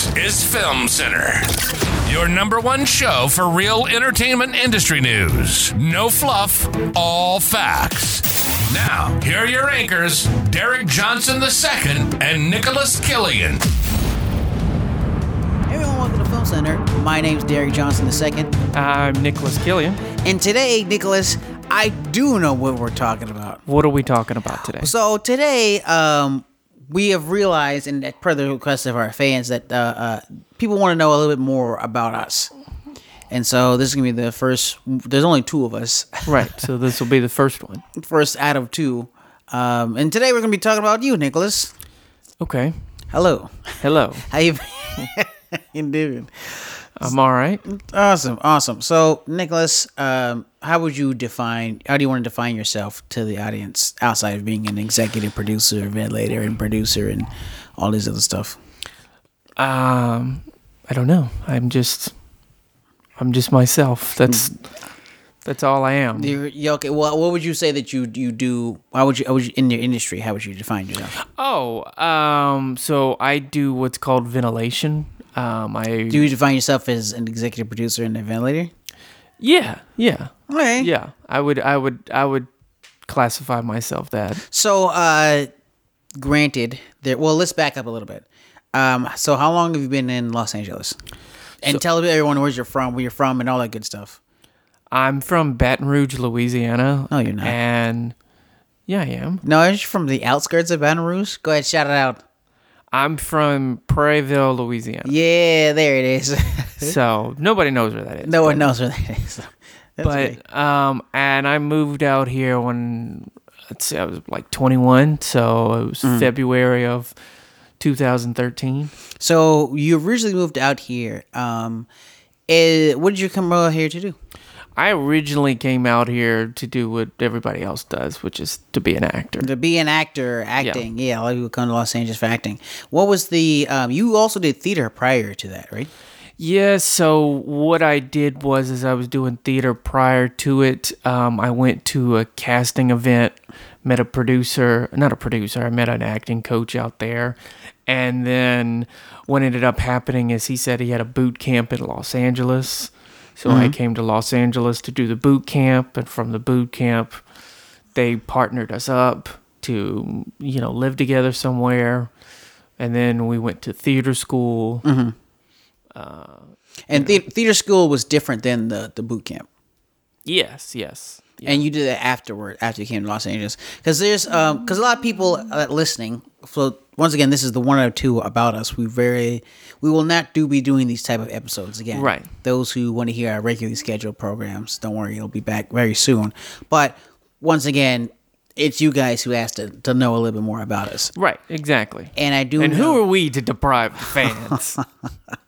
This is Film Center, your number one show for real entertainment industry news. No fluff, all facts. Now, here are your anchors, Derek Johnson II and Nicholas Killian. Hey everyone, welcome to Film Center. My name's Derek Johnson II, I'm Nicholas Killian. and today, Nicholas, I do know what we're talking about. What are we talking about today? So today, um, we have realized, and at per the request of our fans, that uh, uh, people want to know a little bit more about us. And so this is gonna be the first. There's only two of us, right. So this will be the first one. first out of two. Um, and today we're gonna be talking about you, Nicholas. Okay. Hello, Hello. how you? you doing? I'm all right. Awesome, awesome. So, Nicholas, um, how would you define? How do you want to define yourself to the audience outside of being an executive producer, ventilator, and producer, and all this other stuff? Um, I don't know. I'm just, I'm just myself. That's, that's all I am. You're, you okay. Well, what would you say that you you do? How would you? How would you in your industry? How would you define yourself? Oh, um, so I do what's called ventilation. Um, I Do you define yourself as an executive producer and a ventilator? yeah, yeah, Okay. yeah. I would, I would, I would classify myself that. So, uh, granted, there. Well, let's back up a little bit. Um, so how long have you been in Los Angeles? And tell everyone where you're from, where you're from, and all that good stuff. I'm from Baton Rouge, Louisiana. No, you're not. And yeah, I am. No, you from the outskirts of Baton Rouge? Go ahead, shout it out. I'm from Prairieville, Louisiana. Yeah, there it is. So nobody knows where that is. no one knows where that is. That's but um, and I moved out here when let's see, I was like 21, so it was Mm. February of 2013. So you originally moved out here. Um, eh, what did you come out here to do? I originally came out here to do what everybody else does, which is to be an actor. To be an actor, acting. Yeah, a lot of people come to Los Angeles for acting. What was the? Um, you also did theater prior to that, right? Yeah, so what I did was is I was doing theater prior to it. Um, I went to a casting event, met a producer, not a producer, I met an acting coach out there. And then what ended up happening is he said he had a boot camp in Los Angeles. So I came to Los Angeles to do the boot camp and from the boot camp they partnered us up to, you know, live together somewhere. And then we went to theater school. And the- theater school was different than the the boot camp. Yes, yes. Yeah. and you did that afterward after you came to Los Angeles because there's um because a lot of people uh, listening so once again this is the one or two about us we very we will not do be doing these type of episodes again Right. those who want to hear our regularly scheduled programs don't worry it'll be back very soon but once again it's you guys who asked to, to know a little bit more about us Right, exactly. and I do And know- who are we to deprive the fans?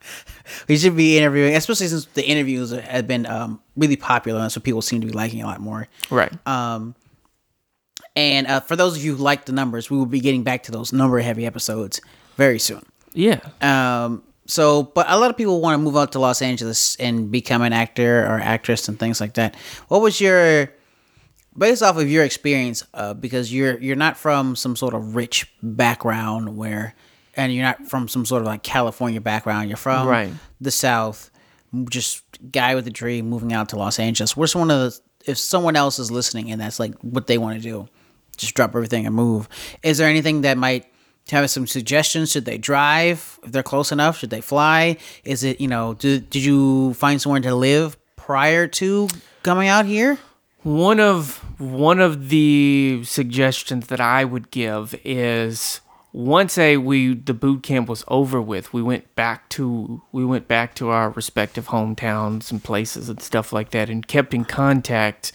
we should be interviewing especially since the interviews have been um really popular and so people seem to be liking it a lot more right. Um, And uh, for those of you who like the numbers, we will be getting back to those number heavy episodes very soon. Yeah. Um, so, but a lot of people want to move out to Los Angeles and become an actor or actress and things like that. What was your, based off of your experience, uh, because you're you're not from some sort of rich background where, and you're not from some sort of like California background. You're from Right. the South, just guy with a dream moving out to Los Angeles. What's one of the if someone else is listening and that's like what they want to do, just drop everything and move. Is there anything that might have some suggestions? Should they drive if they're close enough? Should they fly? Is it you know? Did did you find somewhere to live prior to coming out here? One of one of the suggestions that I would give is once a we the boot camp was over with, we went back to we went back to our respective hometowns and places and stuff like that, and kept in contact,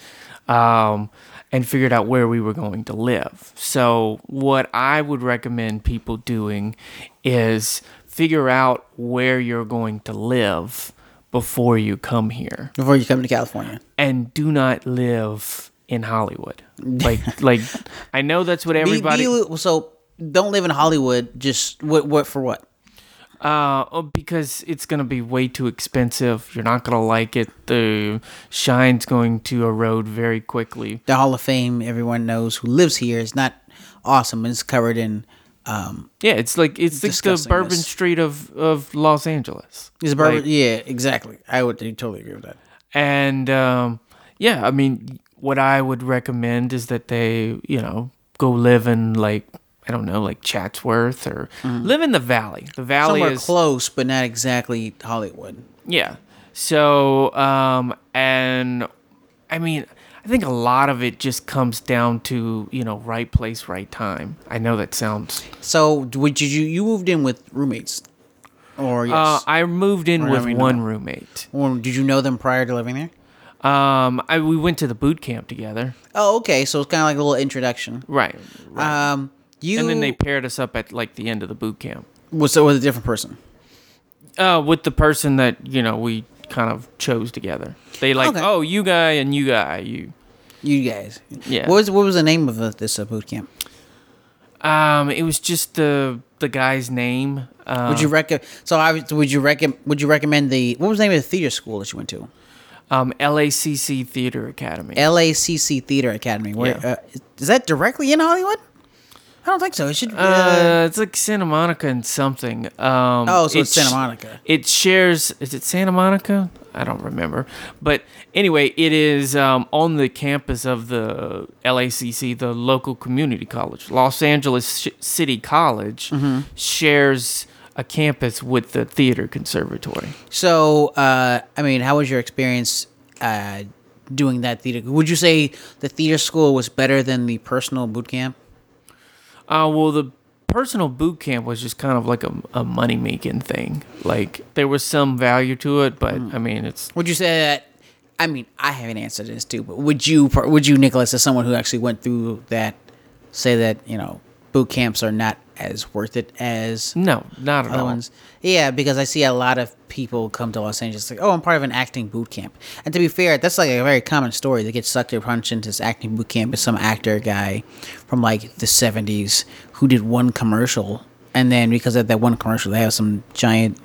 um, and figured out where we were going to live. So what I would recommend people doing is figure out where you're going to live before you come here Before you come to California, and do not live in Hollywood. Like like I know that's what Be- everybody be- so don't live in Hollywood. Just what what for what? Uh oh, because it's going to be way too expensive. You're not going to like it. The shine's going to erode very quickly. The Hall of Fame, everyone knows who lives here, is not awesome. It's covered in Yeah, it's like it's like the Bourbon this. Street of of Los Angeles. Is bourbon? Like- yeah, exactly. I would totally agree with that. And um, yeah, I mean, what I would recommend is that they, you know, go live in like I don't know, like Chatsworth or live in the Valley. The Valley. Somewhere is close, but not exactly Hollywood. yeah. So um, and I mean, I think a lot of it just comes down to you know right place, right time. I know that sounds. So, would you you moved in with roommates, or yes, Uh, I moved in Or with one not? roommate. or did you know them prior to living there? Um, I we went to the boot camp together. Oh, okay. So it's kind of like a little introduction. Right. right. Um, you and then they paired us up at like the end of the boot camp. was so with a different person. Uh, with the person that you know we kind of chose together. They like, Okay. oh, you guy and you guy, you. You guys. Yeah. What was what was the name of this uh, boot camp? Um, it was just the the guy's name. Uh, Would you rec? So I was- would you rec? Would you recommend the what was the name of the theater school that you went to? um LACC Theater Academy. LACC Theater Academy. Where Yeah. uh, is that directly in Hollywood? I don't think so. It should. Uh, uh, it's like Santa Monica and something. Um, oh, so it's Santa Monica. It shares. Is it Santa Monica? I don't remember. But anyway, it is um, on the campus of the LACC, the local community college. Los Angeles Sh- City College Mm-hmm. shares a campus with the theater conservatory. So, uh, I mean, how was your experience uh, doing that theater? Would you say the theater school was better than the personal boot camp? Uh, well, the personal boot camp was just kind of like a, a money making thing. Like there was some value to it, but Mm. I mean, it's Would you say that? I mean, I have an answer to this too, but would you, would you, Nicholas, as someone who actually went through that, say that you know boot camps are not as worth it as no, not at other all. ones? Yeah, because I see a lot of people come to Los Angeles like, oh, I'm part of an acting boot camp. And to be fair, that's like a very common story. They get sucked their punch into this acting boot camp with some actor guy from like the 70s who did one commercial. And then because of that one commercial, they have some giant.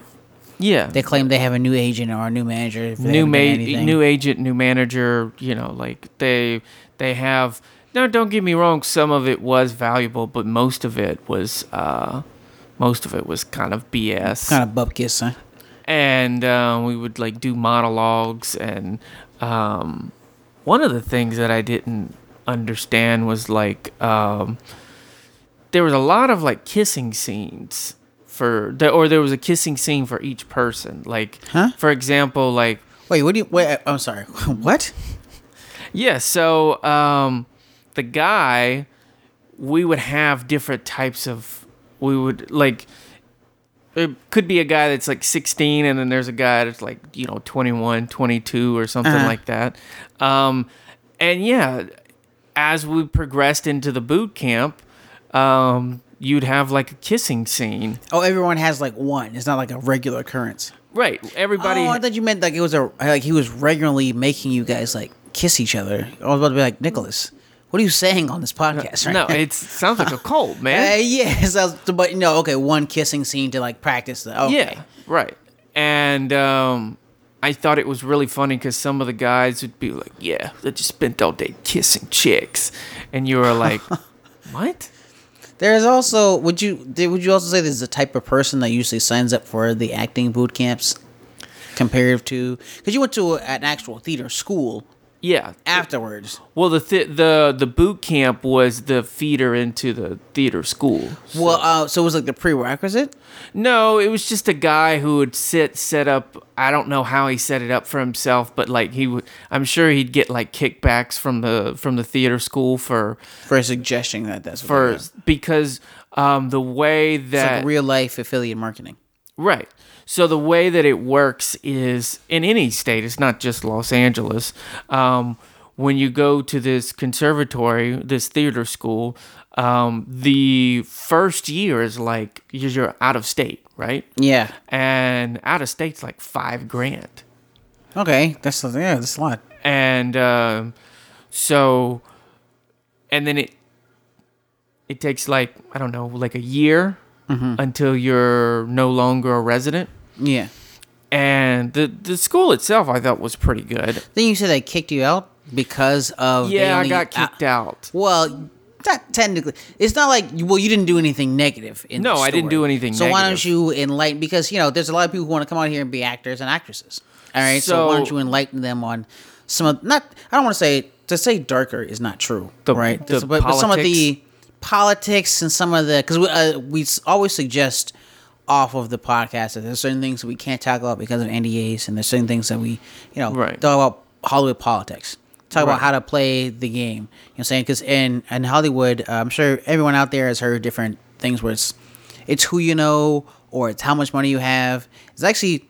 Yeah, They claim they have a new agent or a new manager. new ma- new agent, new manager. You know, like they they have. No, don't get me wrong. Some of it was valuable, but most of it was uh, most of it was kind of BS. kind of bupkis, huh? and uh, we would like do monologues and um, one of the things that i didn't understand was like um, there was a lot of like kissing scenes for the, or there was a kissing scene for each person like Huh? for example like Wait, what do you? Wait, I'm sorry. what? yeah, so um, the guy, we would have different types of, we would like, it could be a guy that's like 16 and then there's a guy that's like, you know, 21, 22 or something Uh-huh. like that. Um, and yeah, as we progressed into the boot camp, um, you'd have like a kissing scene. Oh, everyone has like one. It's not like a regular occurrence. Right. Everybody. oh, I thought you meant like it was a like he was regularly making you guys like kiss each other. I was about to be like Nicholas. What are you saying on this podcast? Right no, it sounds like a cult, man. Uh, yeah, so, but no, okay, one kissing scene to like practice the. Okay. Yeah, right. And um, I thought it was really funny because some of the guys would be like, "Yeah, they just spent all day kissing chicks," and you were like, "What?" There's also would you would you also say there's the type of person that usually signs up for the acting boot camps, compared to because you went to an actual theater school Yeah. afterwards. Well, the th- the the boot camp was the feeder into the theater school. Well, uh, so it was like the prerequisite. No, it was just a guy who would sit set up. I don't know how he set it up for himself, but like he would. I'm sure he'd get like kickbacks from the from the theater school for for suggesting that that's what for because um the way It's that like real life affiliate marketing. Right. So the way that it works is in any state, it's not just Los Angeles. Um, when you go to this conservatory, this theater school, um, the first year is like you're out of state, right? Yeah. And out of state's like five grand. Okay, that's yeah, that's a lot. And um, so, and then it it takes like I don't know, like a year until you're no longer a resident. Yeah. and the the school itself I thought was pretty good. Then you said they kicked you out because of Yeah, I only- got uh, kicked out. well, not technically. It's not like well, you didn't do anything negative. In No, I didn't do anything So why don't you enlighten? Because you know, there's a lot of people who want to come out here and be actors and actresses. All right, so, why don't you enlighten them on some of not? I don't want to say to say darker is not true, The- right? the but, but some of the politics? and some of the because we, uh, we always suggest off of the podcast that there's certain things that we can't talk about because of NDAs, and there's certain things that we you know Right. talk about Hollywood politics. Talk about how to play the game. You know what I'm saying? Because in, in Hollywood, uh, I'm sure everyone out there has heard different things where it's it's who you know or it's how much money you have. It's actually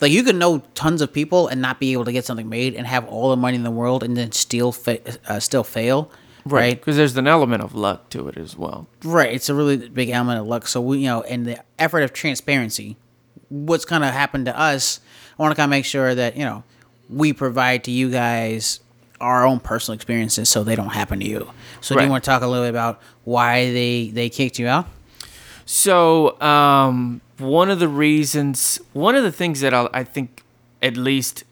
like you can know tons of people and not be able to get something made and have all the money in the world and then still fa- uh, still fail. Right. Because there's an element of luck to it as well. Right. It's a really big element of luck. So we, you know, in the effort of transparency, what's going to happen to us, I want to kind of make sure that you know we provide to you guys our own personal experiences so they don't happen to you. So do you want to talk a little bit about why they they kicked you out? So, um, one of the reasons, one of the things that I, I think, at least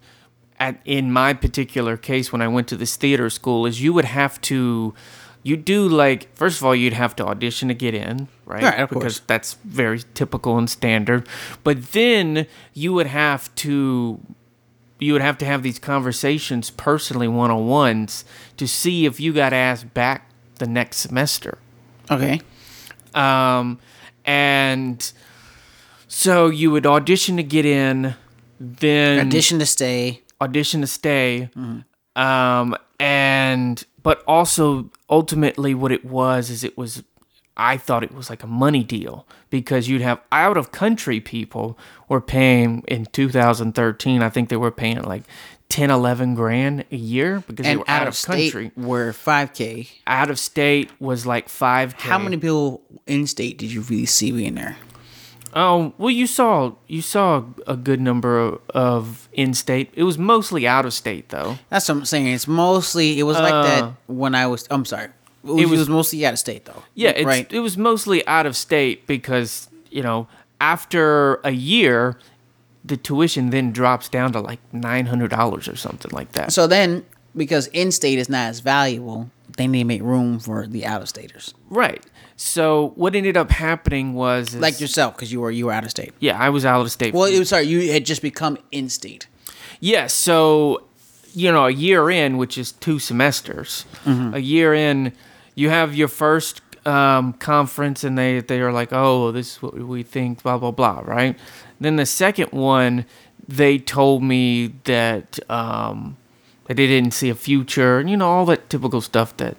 at, in my particular case, when I went to this theater school, is you would have to, you do like, first of all, you'd have to audition to get in, right? Right, of because course. that's very typical and standard. But then you would have to you would have to have these conversations personally one on ones to see if you got asked back the next semester. Okay. Um, and so you would audition to get in, then Audition to stay. Audition to stay. Um, and but also ultimately what it was is it was I thought it was like a money deal because you'd have out of country people were paying in 2013 I think they were paying like 10 11 grand a year because they were out, out, of country. were 5K. Out of state was like 5 How many people in state did you really see being there? Oh well, you saw you saw a good number of, of in-state. It was mostly out-of-state though. That's what I'm saying. It's mostly it was like that Uh, when I was. I'm sorry. It was, it was, was- mostly out of state though. Yeah, it's, right. it was mostly out-of-state because you know after a year, the tuition then drops down to like nine hundred dollars or something like that. So then, because in state is not as valuable, they need to make room for the out of staters, right. So what ended up happening was is- like yourself, because you were you were out of state. yeah, I was out of state. Well, it was sorry, you had just become in state. Yeah, so you know, a year in, which is two semesters, a year in, you have your first um, conference, and they they are like, oh, this is what we think, blah blah blah, right? Then the second one, they told me that um, they didn't see a future, and you know, all that typical stuff that.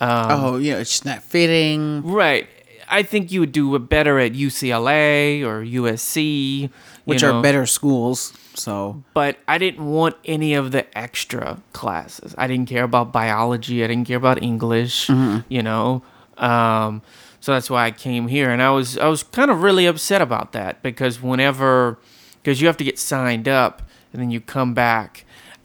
Um, oh, yeah, it's just not fitting. Right. I think you would do better at UCLA or USC, Which know. are better schools. So but I didn't want any of the extra classes. I didn't care about biology. I didn't care about English. You know, um, so that's why I came here, and I was I was kind of really upset about that because whenever because you have to get signed up and then you come back,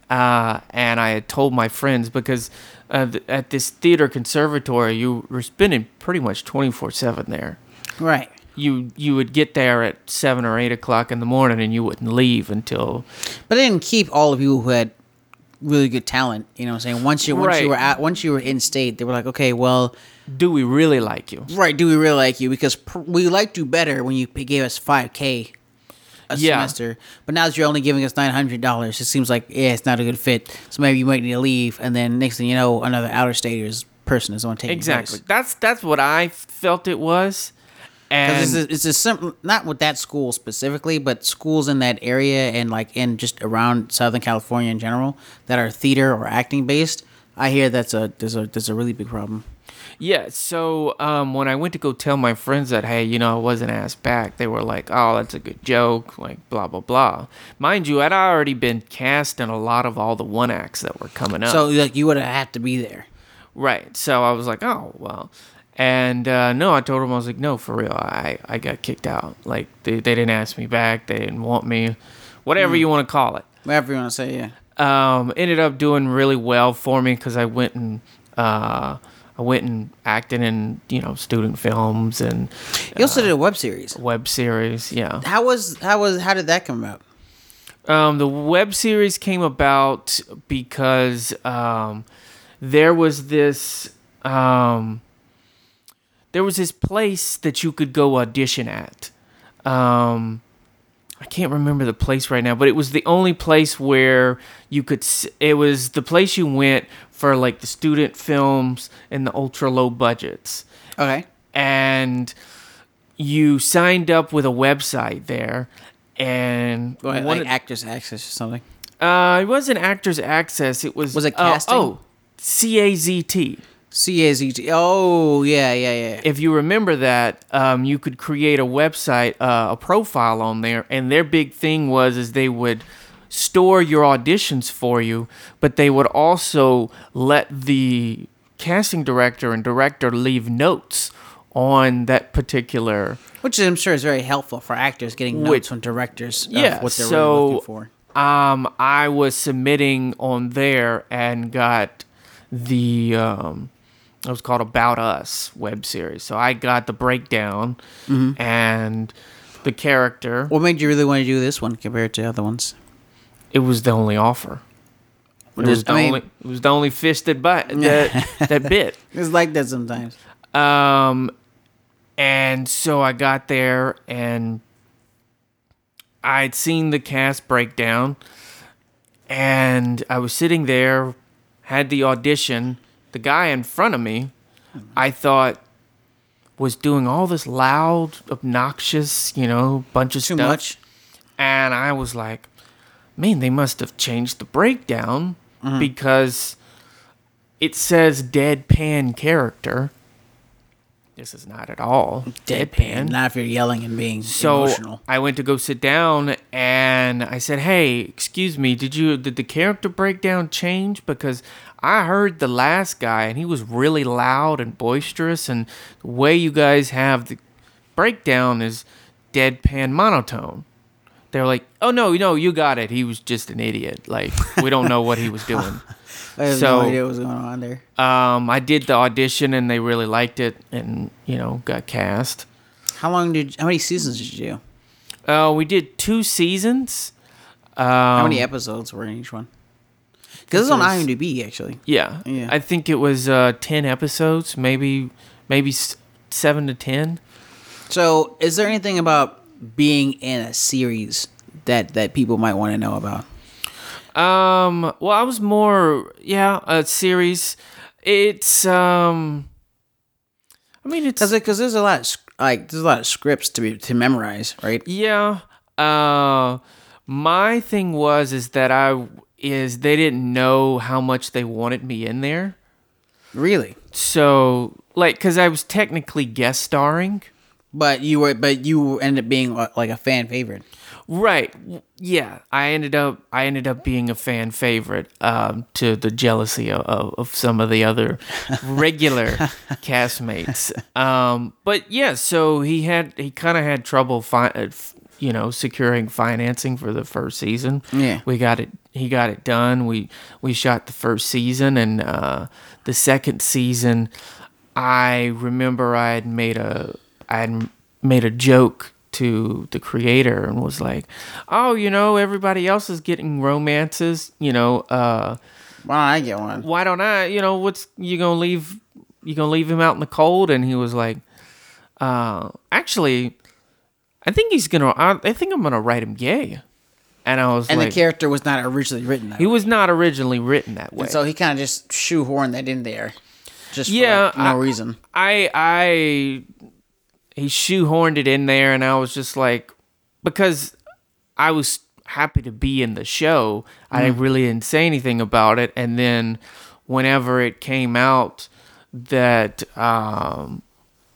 uh, and I had told my friends because uh, th- at this theater conservatory you were spending pretty much twenty four seven there right. you you would get there at seven or eight o'clock in the morning and you wouldn't leave until But they didn't keep all of you who had really good talent. You know what I'm saying? Once you once you were at once you were in state, they were like, okay, well, do we really like you? right, do we really like you? Because pr- we liked you better when you gave us 5K a Yeah. semester. But now that you're only giving us $900, it seems like, yeah, it's not a good fit. So maybe you might need to leave. And then next thing you know, another outer staters person is to take Exactly. place. That's that's what I felt it was. And it's a, it's a simple, not with that school specifically, but schools in that area and like in just around Southern California in general that are theater or acting based. I hear that's a there's a there's a really big problem. Yeah, so um, when I went to go tell my friends that hey, you know, I wasn't asked back, they were like, "Oh, that's a good joke," like blah blah blah. Mind you, I'd already been cast in a lot of all the one acts that were coming up. So like you would have had to be there. Right. So I was like, oh well. And uh, no, I told them, I was like, no, for real. I, I got kicked out. Like they, they didn't ask me back. They didn't want me. Whatever you want to call it. Whatever you want to say, yeah. Um, ended up doing really well for me because I went and uh, I went and acted in you know student films and You also did a web series. web series. Yeah. How was how was how did that come about? Um, the web series came about because um, there was this um, there was this place that you could go audition at. Um, I can't remember the place right now, but it was the only place where you could. It was the place you went for like the student films and the ultra low budgets, Okay. and you signed up with a website there, and. Like Actors Access or something. uh, it wasn't Actors Access. It was Was it uh, casting? oh, C A Z T. C A Z T. Oh yeah, yeah, yeah. if you remember that, um, you could create a website, uh, a profile on there, and their big thing was is they would store your auditions for you, but they would also let the casting director and director leave notes on that particular. Which I'm sure is very helpful for actors getting notes Which- from directors. Of Yeah, what they're so really looking for. um, I was submitting on there and got the um, it was called About Us web series. So I got the breakdown Mm-hmm. and the character. What made you really want to do this one compared to other ones? It was the only offer. It was the I mean- only. It was the only fish that bite that that bit. It's like that sometimes. Um, and so I got there and I'd seen the cast breakdown, and I was sitting there, had the audition. The guy in front of me, I thought, was doing all this loud, obnoxious, you know, bunch of Too stuff. much. And I was like, man, they must have changed the breakdown Mm-hmm. because it says deadpan character. This is not at all deadpan. Not if you're yelling and being So emotional. I went to go sit down and I said, "Hey, excuse me, did you did the character breakdown change because I heard the last guy and he was really loud and boisterous and the way you guys have the breakdown is deadpan monotone." They're like, "Oh no, no, you got it. He was just an idiot. Like we don't know what he was doing." I have so- no idea what was going on there. Um, I did the audition and they really liked it and you know got cast. How long did? How many seasons did you do? Uh, we did two seasons. Um, How many episodes were in each one? Because it's on IMDb actually. Yeah, Yeah. I think it was uh, ten episodes, maybe maybe seven to ten. So, is there anything about being in a series that that people might want to know about? Um, well, I was more yeah a series. It's um, I mean it's Because there's a lot of like there's a lot of scripts to be to memorize, right? yeah. Uh, my thing was is that I is they didn't know how much they wanted me in there. Really. So like, cause I was technically guest starring. But you were, but you ended up being uh, like a fan favorite. Right. Yeah. I ended up I ended up being a fan favorite um, to the jealousy of, of, some of the other regular castmates. Um, but yeah, so he had he kind of had trouble fi- uh, you know securing financing for the first season. Yeah. We got it he got it done. We we shot the first season and uh, the second season I remember I had made a I made a joke to the creator and was like, "Oh, you know, everybody else is getting romances. You know, uh, Why don't I get one? why don't I? You know, what's you gonna leave? You gonna leave him out in the cold?" And he was like, uh, "Actually, I think he's gonna. I, I think I'm gonna write him gay." And I was And like, the character was not originally written that "He way. was not originally written that way." And So he kind of just shoehorned that in there, just Yeah, no I- reason. I I he shoehorned it in there, and I was just like, because I was happy to be in the show, I really didn't say anything about it, and then whenever it came out that um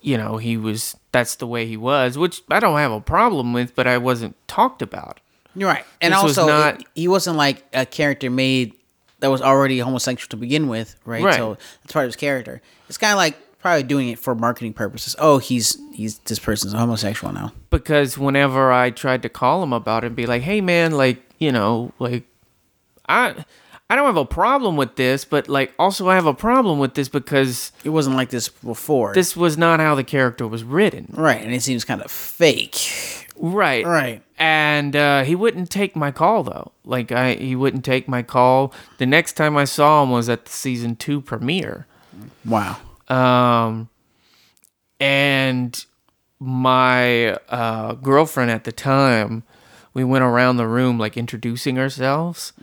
you know he was that's the way he was, which I don't have a problem with, but I wasn't talked about. You're right. And This was also, not- it- he wasn't like a character made that was already homosexual to begin with, right? Right. So that's part of his character. It's kind of like probably doing it for marketing purposes. Oh, he's he's this person's homosexual now. because whenever I tried to call him about it and be like, "Hey man, like, you know, like I I don't have a problem with this, but like also I have a problem with this because It wasn't like this before. this was not how the character was written." right, and it seems kind of fake. Right. Right. And uh, he wouldn't take my call though. Like I he wouldn't take my call. The next time I saw him was at the season 2 premiere. Wow. Um, and my uh, girlfriend at the time, we went around the room like introducing ourselves.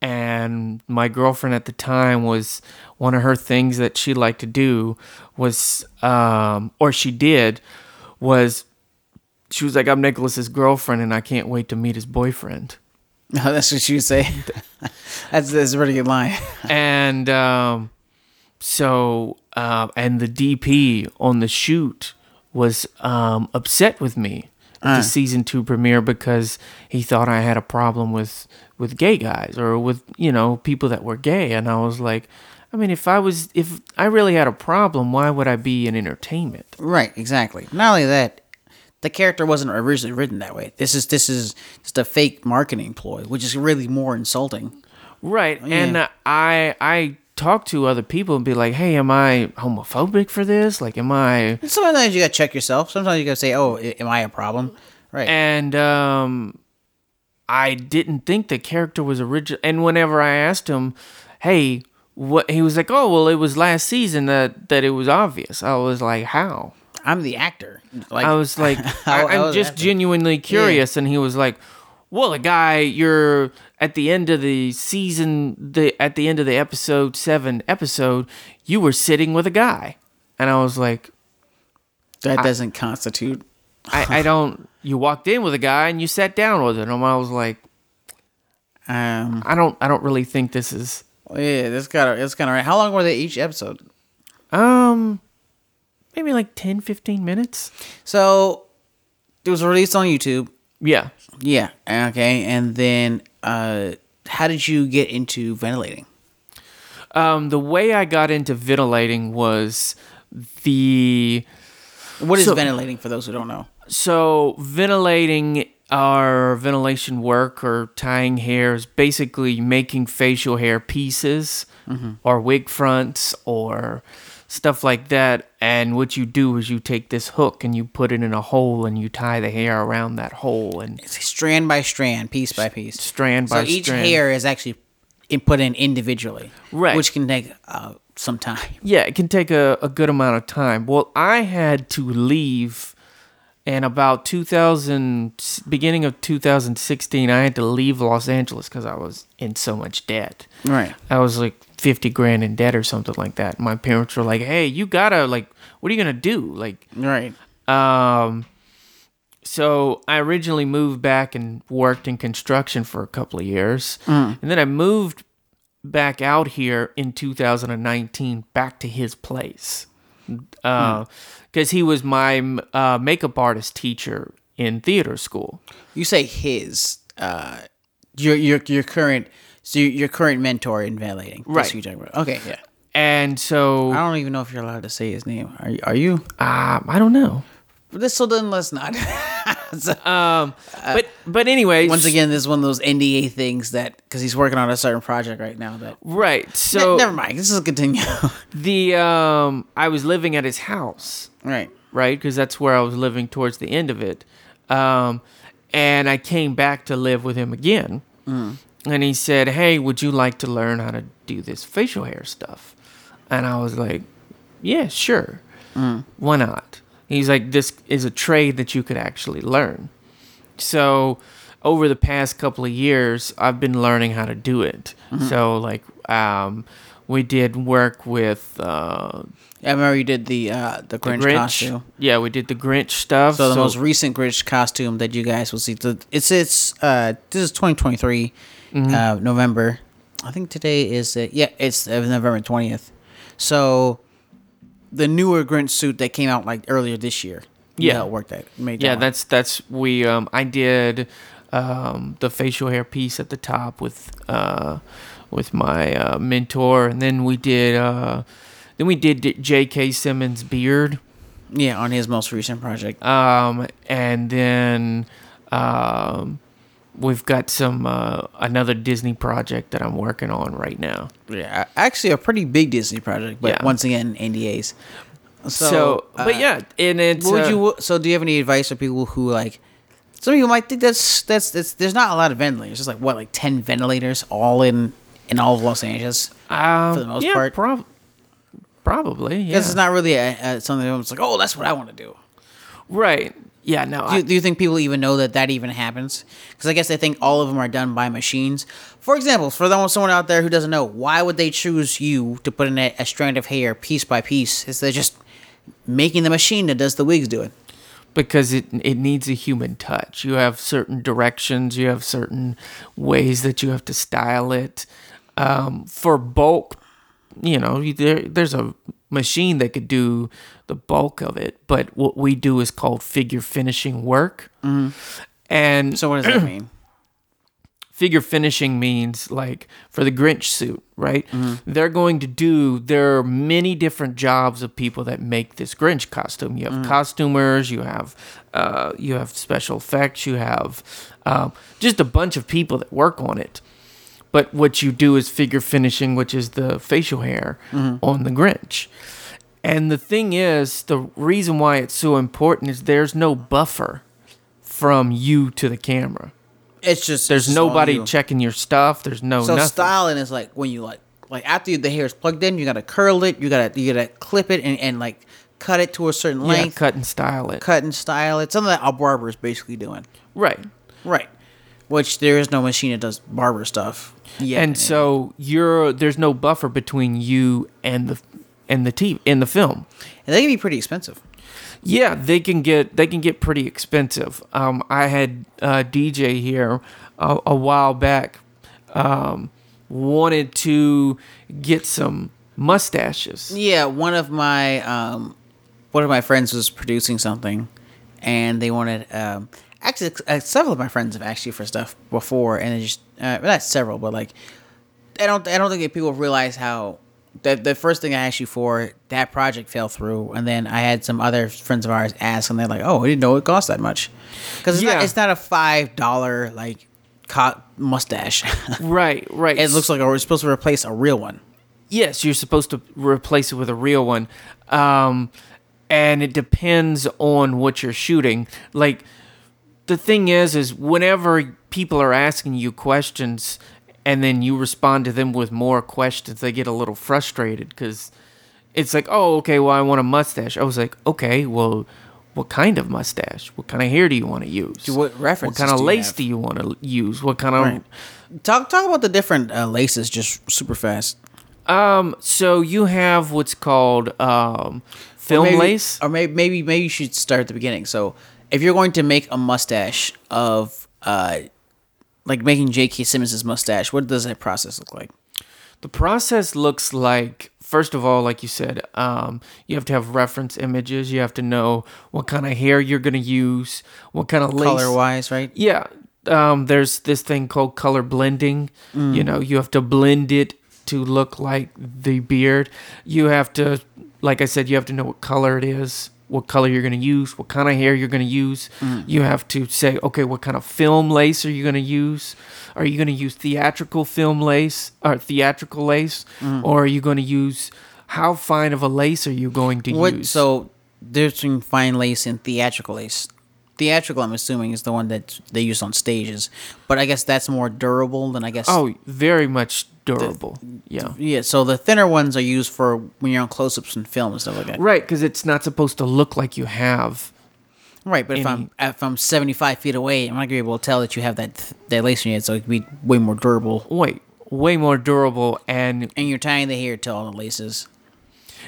And my girlfriend at the time was one of her things that she liked to do was, um, or she did, was she was like, I'm Nicholas's girlfriend and I can't wait to meet his boyfriend. No, that's what you say. that's that's a pretty good line. and um, so uh, and the DP on the shoot was um, upset with me at the season two premiere because he thought I had a problem with with gay guys or with you know people that were gay, and I was like, I mean, if I was if I really had a problem, why would I be in entertainment? Right, exactly. Not only that, the character wasn't originally written that way. This is this is just a fake marketing ploy, which is really more insulting. Right. And uh, I I talk to other people and be like, "Hey, am I homophobic for this? Like am I Sometimes you gotta check yourself. Sometimes you gotta say, "Oh, am I a problem?" Right. And um I didn't think the character was original and whenever I asked him, "Hey, what?" he was like, "Oh, well, it was last season that that it was obvious." I was like, "How?" I'm the actor. Like I was like, I, am just genuinely curious. And he was like, well, a guy, you're at the end of the season, the at the end of the episode seven episode, you were sitting with a guy. And I was like, that doesn't constitute. I, I don't, you walked in with a guy and you sat down with him. and I was like, Um, I don't, I don't really think this is, yeah, that's kind of that's kind of right. How long were they each episode? um, maybe like 10, 15 minutes. So it was released on YouTube. Yeah. Yeah. Okay. And then, uh, how did you get into ventilating? Um, the way I got into ventilating was the, What is So- ventilating for those who don't know? So ventilating our ventilation work or tying hair is basically making facial hair pieces or wig fronts or stuff like that. And what you do is you take this hook and you put it in a hole and you tie the hair around that hole and It's strand by strand, piece by piece. strand by. Strand. So each strand. hair is actually put in individually, Right. Which can take uh, some time. Yeah, it can take a, a good amount of time. Well, I had to leave in about 2000, beginning of 2016. I had to leave Los Angeles because I was in so much debt. Right. I was like 50 grand in debt or something like that. My parents were like, hey, you gotta, like, what are you gonna do? Like, Right. um, so I originally moved back and worked in construction for a couple of years, and then I moved back out here in 2019 back to his place because he was my uh, makeup artist teacher in theater school. You say his, uh, your your your current, so your, current mentor in. That's Right. you're talking about. Okay. Yeah. And so I don't even know if you're allowed to say his name. Are you? Are you? uh, I don't know. This so then let's not. Um, but but anyway, once again, this is one of those NDA things that because he's working on a certain project right now. That right. so never mind. This is a continue. the um, I was living at his house. right. right? Because that's where I was living towards the end of it. Um, and I came back to live with him again. And he said, Hey, would you like to learn how to do this facial hair stuff? And I was like, Yeah, sure. Why not? He's like, This is a trade that you could actually learn. So, over the past couple of years, I've been learning how to do it. So, like, um, we did work with uh, I remember you did the uh, the Grinch, Grinch. costume. Yeah, we did the Grinch stuff. So the most recent Grinch costume that you guys will see. It's it's uh this is 2023, uh November. I think today is uh, yeah it's uh, November 20th. So the newer Grinch suit that came out like earlier this year. Yeah. helped work that made yeah, that one. that's that's we. Um, I did um, the facial hair piece at the top with uh, with my uh, mentor, and then we did uh, then we did J.K. Simmons' beard, yeah on his most recent project. um, and then um, we've got some uh, another Disney project that I'm working on right now. Yeah, actually a pretty big Disney project, but Yeah. once again NDAs. So, So, but uh, yeah, and it's would uh, you? So, do you have any advice for people who like? Some people might think that's that's that's. There's not a lot of ventilators. There's like what, like ten ventilators all in in all of Los Angeles. um, for the most yeah, part? prob- Probably, yeah. Because it's not really a, a, something that's like, oh, that's what I want to do. right. Yeah, no. Do, I, you- do you think people even know that that even happens? Because I guess they think all of them are done by machines. For example, for someone out there who doesn't know, why would they choose you to put in a, a strand of hair piece by piece? Is they just making the machine that does the wigs do it? because it it needs a human touch. You have certain directions, you have certain ways that you have to style it. Um, for bulk, you know, there there's a machine that could do the bulk of it, but what we do is called figure finishing work. And So what does that mean? figure finishing means like for the Grinch suit, right? They're going to do there are many different jobs of people that make this Grinch costume. You have costumers, you have uh, you have special effects, you have um, just a bunch of people that work on it. But what you do is figure finishing, which is the facial hair mm-hmm. on the Grinch. And the thing is, the reason why it's so important is there's no buffer from you to the camera. It's just There's it's nobody checking your stuff. There's no So nothing. styling is like when you like like after the hair is plugged in, you gotta curl it, you gotta you gotta clip it and, and like cut it to a certain yeah, length, cut and style it. cut and style it. Something that a barber is basically doing. Right. Right. Which there is no machine that does barber stuff. Yeah. and so you're there's no buffer between you and the and the TV in the film. and they can be pretty expensive. Yeah, they can get they can get pretty expensive. Um, I had uh, DJ here a, a while back. Um, wanted to get some mustaches. Yeah, one of my um, one of my friends was producing something, and they wanted um, actually uh, several of my friends have asked you for stuff before, and it just uh, not several, but like I don't I don't think that people realize how that the first thing I asked you for that project fell through, and then I had some other friends of ours ask, and they're like, "Oh, I didn't know it cost that much," because it's Yeah. not it's not a five dollar like co- mustache. Right, right. it looks like we're supposed to replace a real one. Yes, you're supposed to replace it with a real one. Um, and it depends on what you're shooting. Like, the thing is, is whenever people are asking you questions and then you respond to them with more questions, they get a little frustrated because it's like, oh, okay, well, I want a mustache. I was like, okay, well, what kind of mustache? What kind of hair do you want to use? What references What kind of do lace do you want to use? What kind of Right. Talk talk about the different uh, laces, just super fast. Um, so you have what's called um, film maybe, lace. or maybe maybe maybe you should start at the beginning. So, if you're going to make a mustache of uh, like making J.K. Simmons' mustache, what does that process look like? The process looks like, first of all, like you said, um, you have to have reference images. You have to know what kind of hair you're gonna use, what kind of lace. Color wise, right? Yeah. Um, there's this thing called color blending. You know, you have to blend it to look like the beard. You have to, like I said, you have to know what color it is, what color you're going to use, what kind of hair you're going to use. Mm. You have to say, okay, what kind of film lace are you going to use? Are you going to use theatrical film lace or theatrical lace? Mm. Or are you going to use, how fine of a lace are you going to What? use? So there's between fine lace and theatrical lace. Theatrical, I'm assuming, is the one that they use on stages, but I guess that's more durable than I guess. oh, very much durable. yeah. yeah. So the thinner ones are used for when you're on close-ups and film and stuff like that. Right, because it's not supposed to look like you have. Right, but if I'm if I'm 75 feet away, I'm not gonna be able to tell that you have that that lace in your so it could be way more durable. Wait, way more durable and And you're tying the hair to all the laces.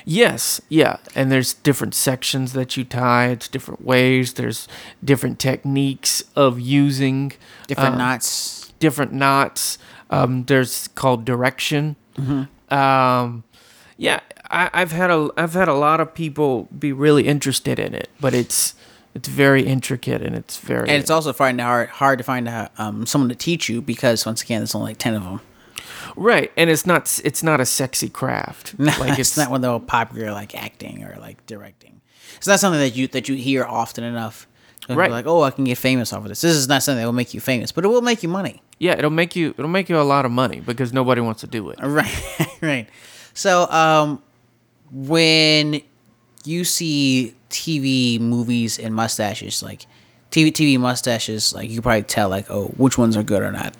Yes, yeah. And there's different sections that you tie. It's different ways. There's different techniques of using Different uh, knots. different knots. Um, there's called direction. Mm-hmm. Um, yeah, I, I've had a I've had a lot of people be really interested in it, but it's it's very intricate and it's very And it's also find hard hard to find uh, um, someone to teach you because once again, there's only like 10 of them. Right, and it's not it's not a sexy craft. No, like it's, not one that popular like acting or like directing. It's not something that you that you hear often enough. Right. Like, oh, I can get famous off of this. This is not something that will make you famous, but it will make you money. Yeah, it'll make you it'll make you a lot of money because nobody wants to do it. Right, right. So, um, when you see TV, movies, and mustaches, like, TV TV mustaches, like you probably tell like oh which ones are good or not.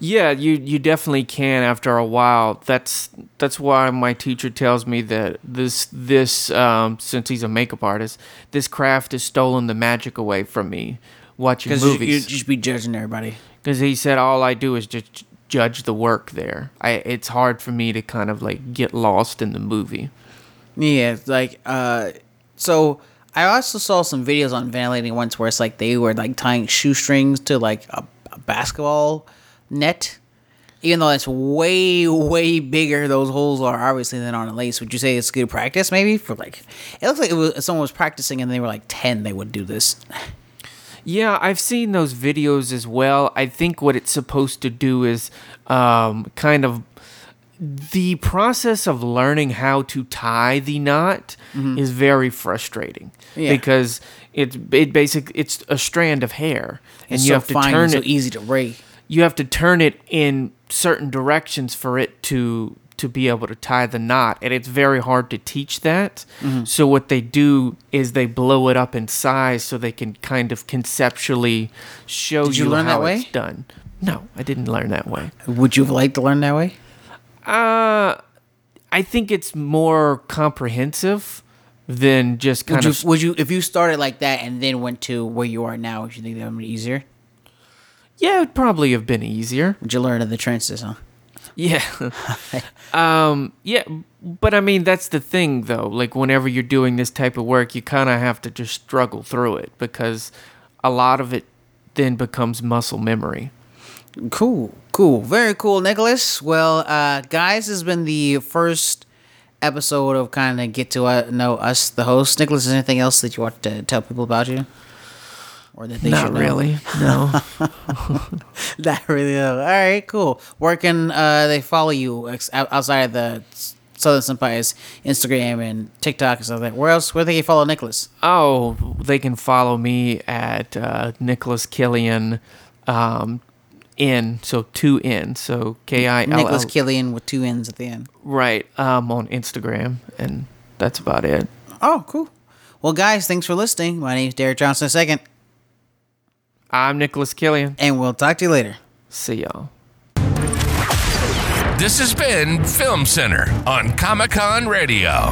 Yeah, you you definitely can after a while. That's that's why my teacher tells me that this this um, since he's a makeup artist, this craft has stolen the magic away from me watching Because you, you movies. just be judging everybody. Because he said all I do is just judge the work there. I it's hard for me to kind of like get lost in the movie. Yeah, like uh, so I also saw some videos on ventilating once where it's like they were like tying shoestrings to like a, a basketball net. Even though it's way way bigger, those holes are obviously than on a lace. Would you say it's good practice? Maybe for like, it looks like it was someone was practicing and they were like ten. They would do this. Yeah, I've seen those videos as well. I think what it's supposed to do is um, kind of the process of learning how to tie the knot is very frustrating Mm-hmm. Yeah. because it's it basic it's a strand of hair and It's you so have to fine turn and so it easy to break. you have to turn it in certain directions for it to to be able to tie the knot and it's very hard to teach that Mm-hmm. so what they do is they blow it up in size so they can kind of conceptually show Did you you, learn how that way? it's done no i didn't learn that way Would you have liked to learn that way? Uh i think it's more comprehensive than just kind Would you, of would you if you started like that and then went to where you are now? Would you think that would be easier? yeah it would probably have been easier Would you learn in the trenches, huh? Yeah. um yeah, but I mean that's the thing though. Like whenever you're doing this type of work, you kind of have to just struggle through it because a lot of it then becomes muscle memory. Cool, cool, very cool, Nicholas. Well, uh, guys, this has been the first episode of kind of get to uh, know us, the host. Nicholas, is there anything else that you want to tell people about you, or that they Not should know? really. No. Not really. Though. All right, cool. Where can uh, they follow you ex- outside of the Southern Senpai's Instagram and TikTok and stuff like that? Where else? Where they can follow Nicholas? oh, they can follow me at uh, Nicholas Killian um N, so two N, so K I L Nicholas Killian with two N's at the end. Right, um, on Instagram, and that's about it. Oh, cool. Well, guys, thanks for listening. My name's Derek Johnson II, I'm Nicholas Killian. and we'll talk to you later. See y'all. This has been Film Center on Comic Con Radio.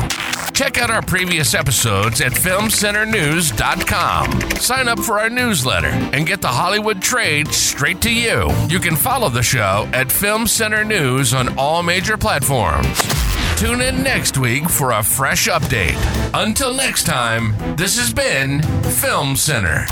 Check out our previous episodes at FilmCenterNews.com. Sign up for our newsletter and get the Hollywood trade straight to you. You can follow the show at Film Center News on all major platforms. Tune in next week for a fresh update. Until next time, this has been Film Center.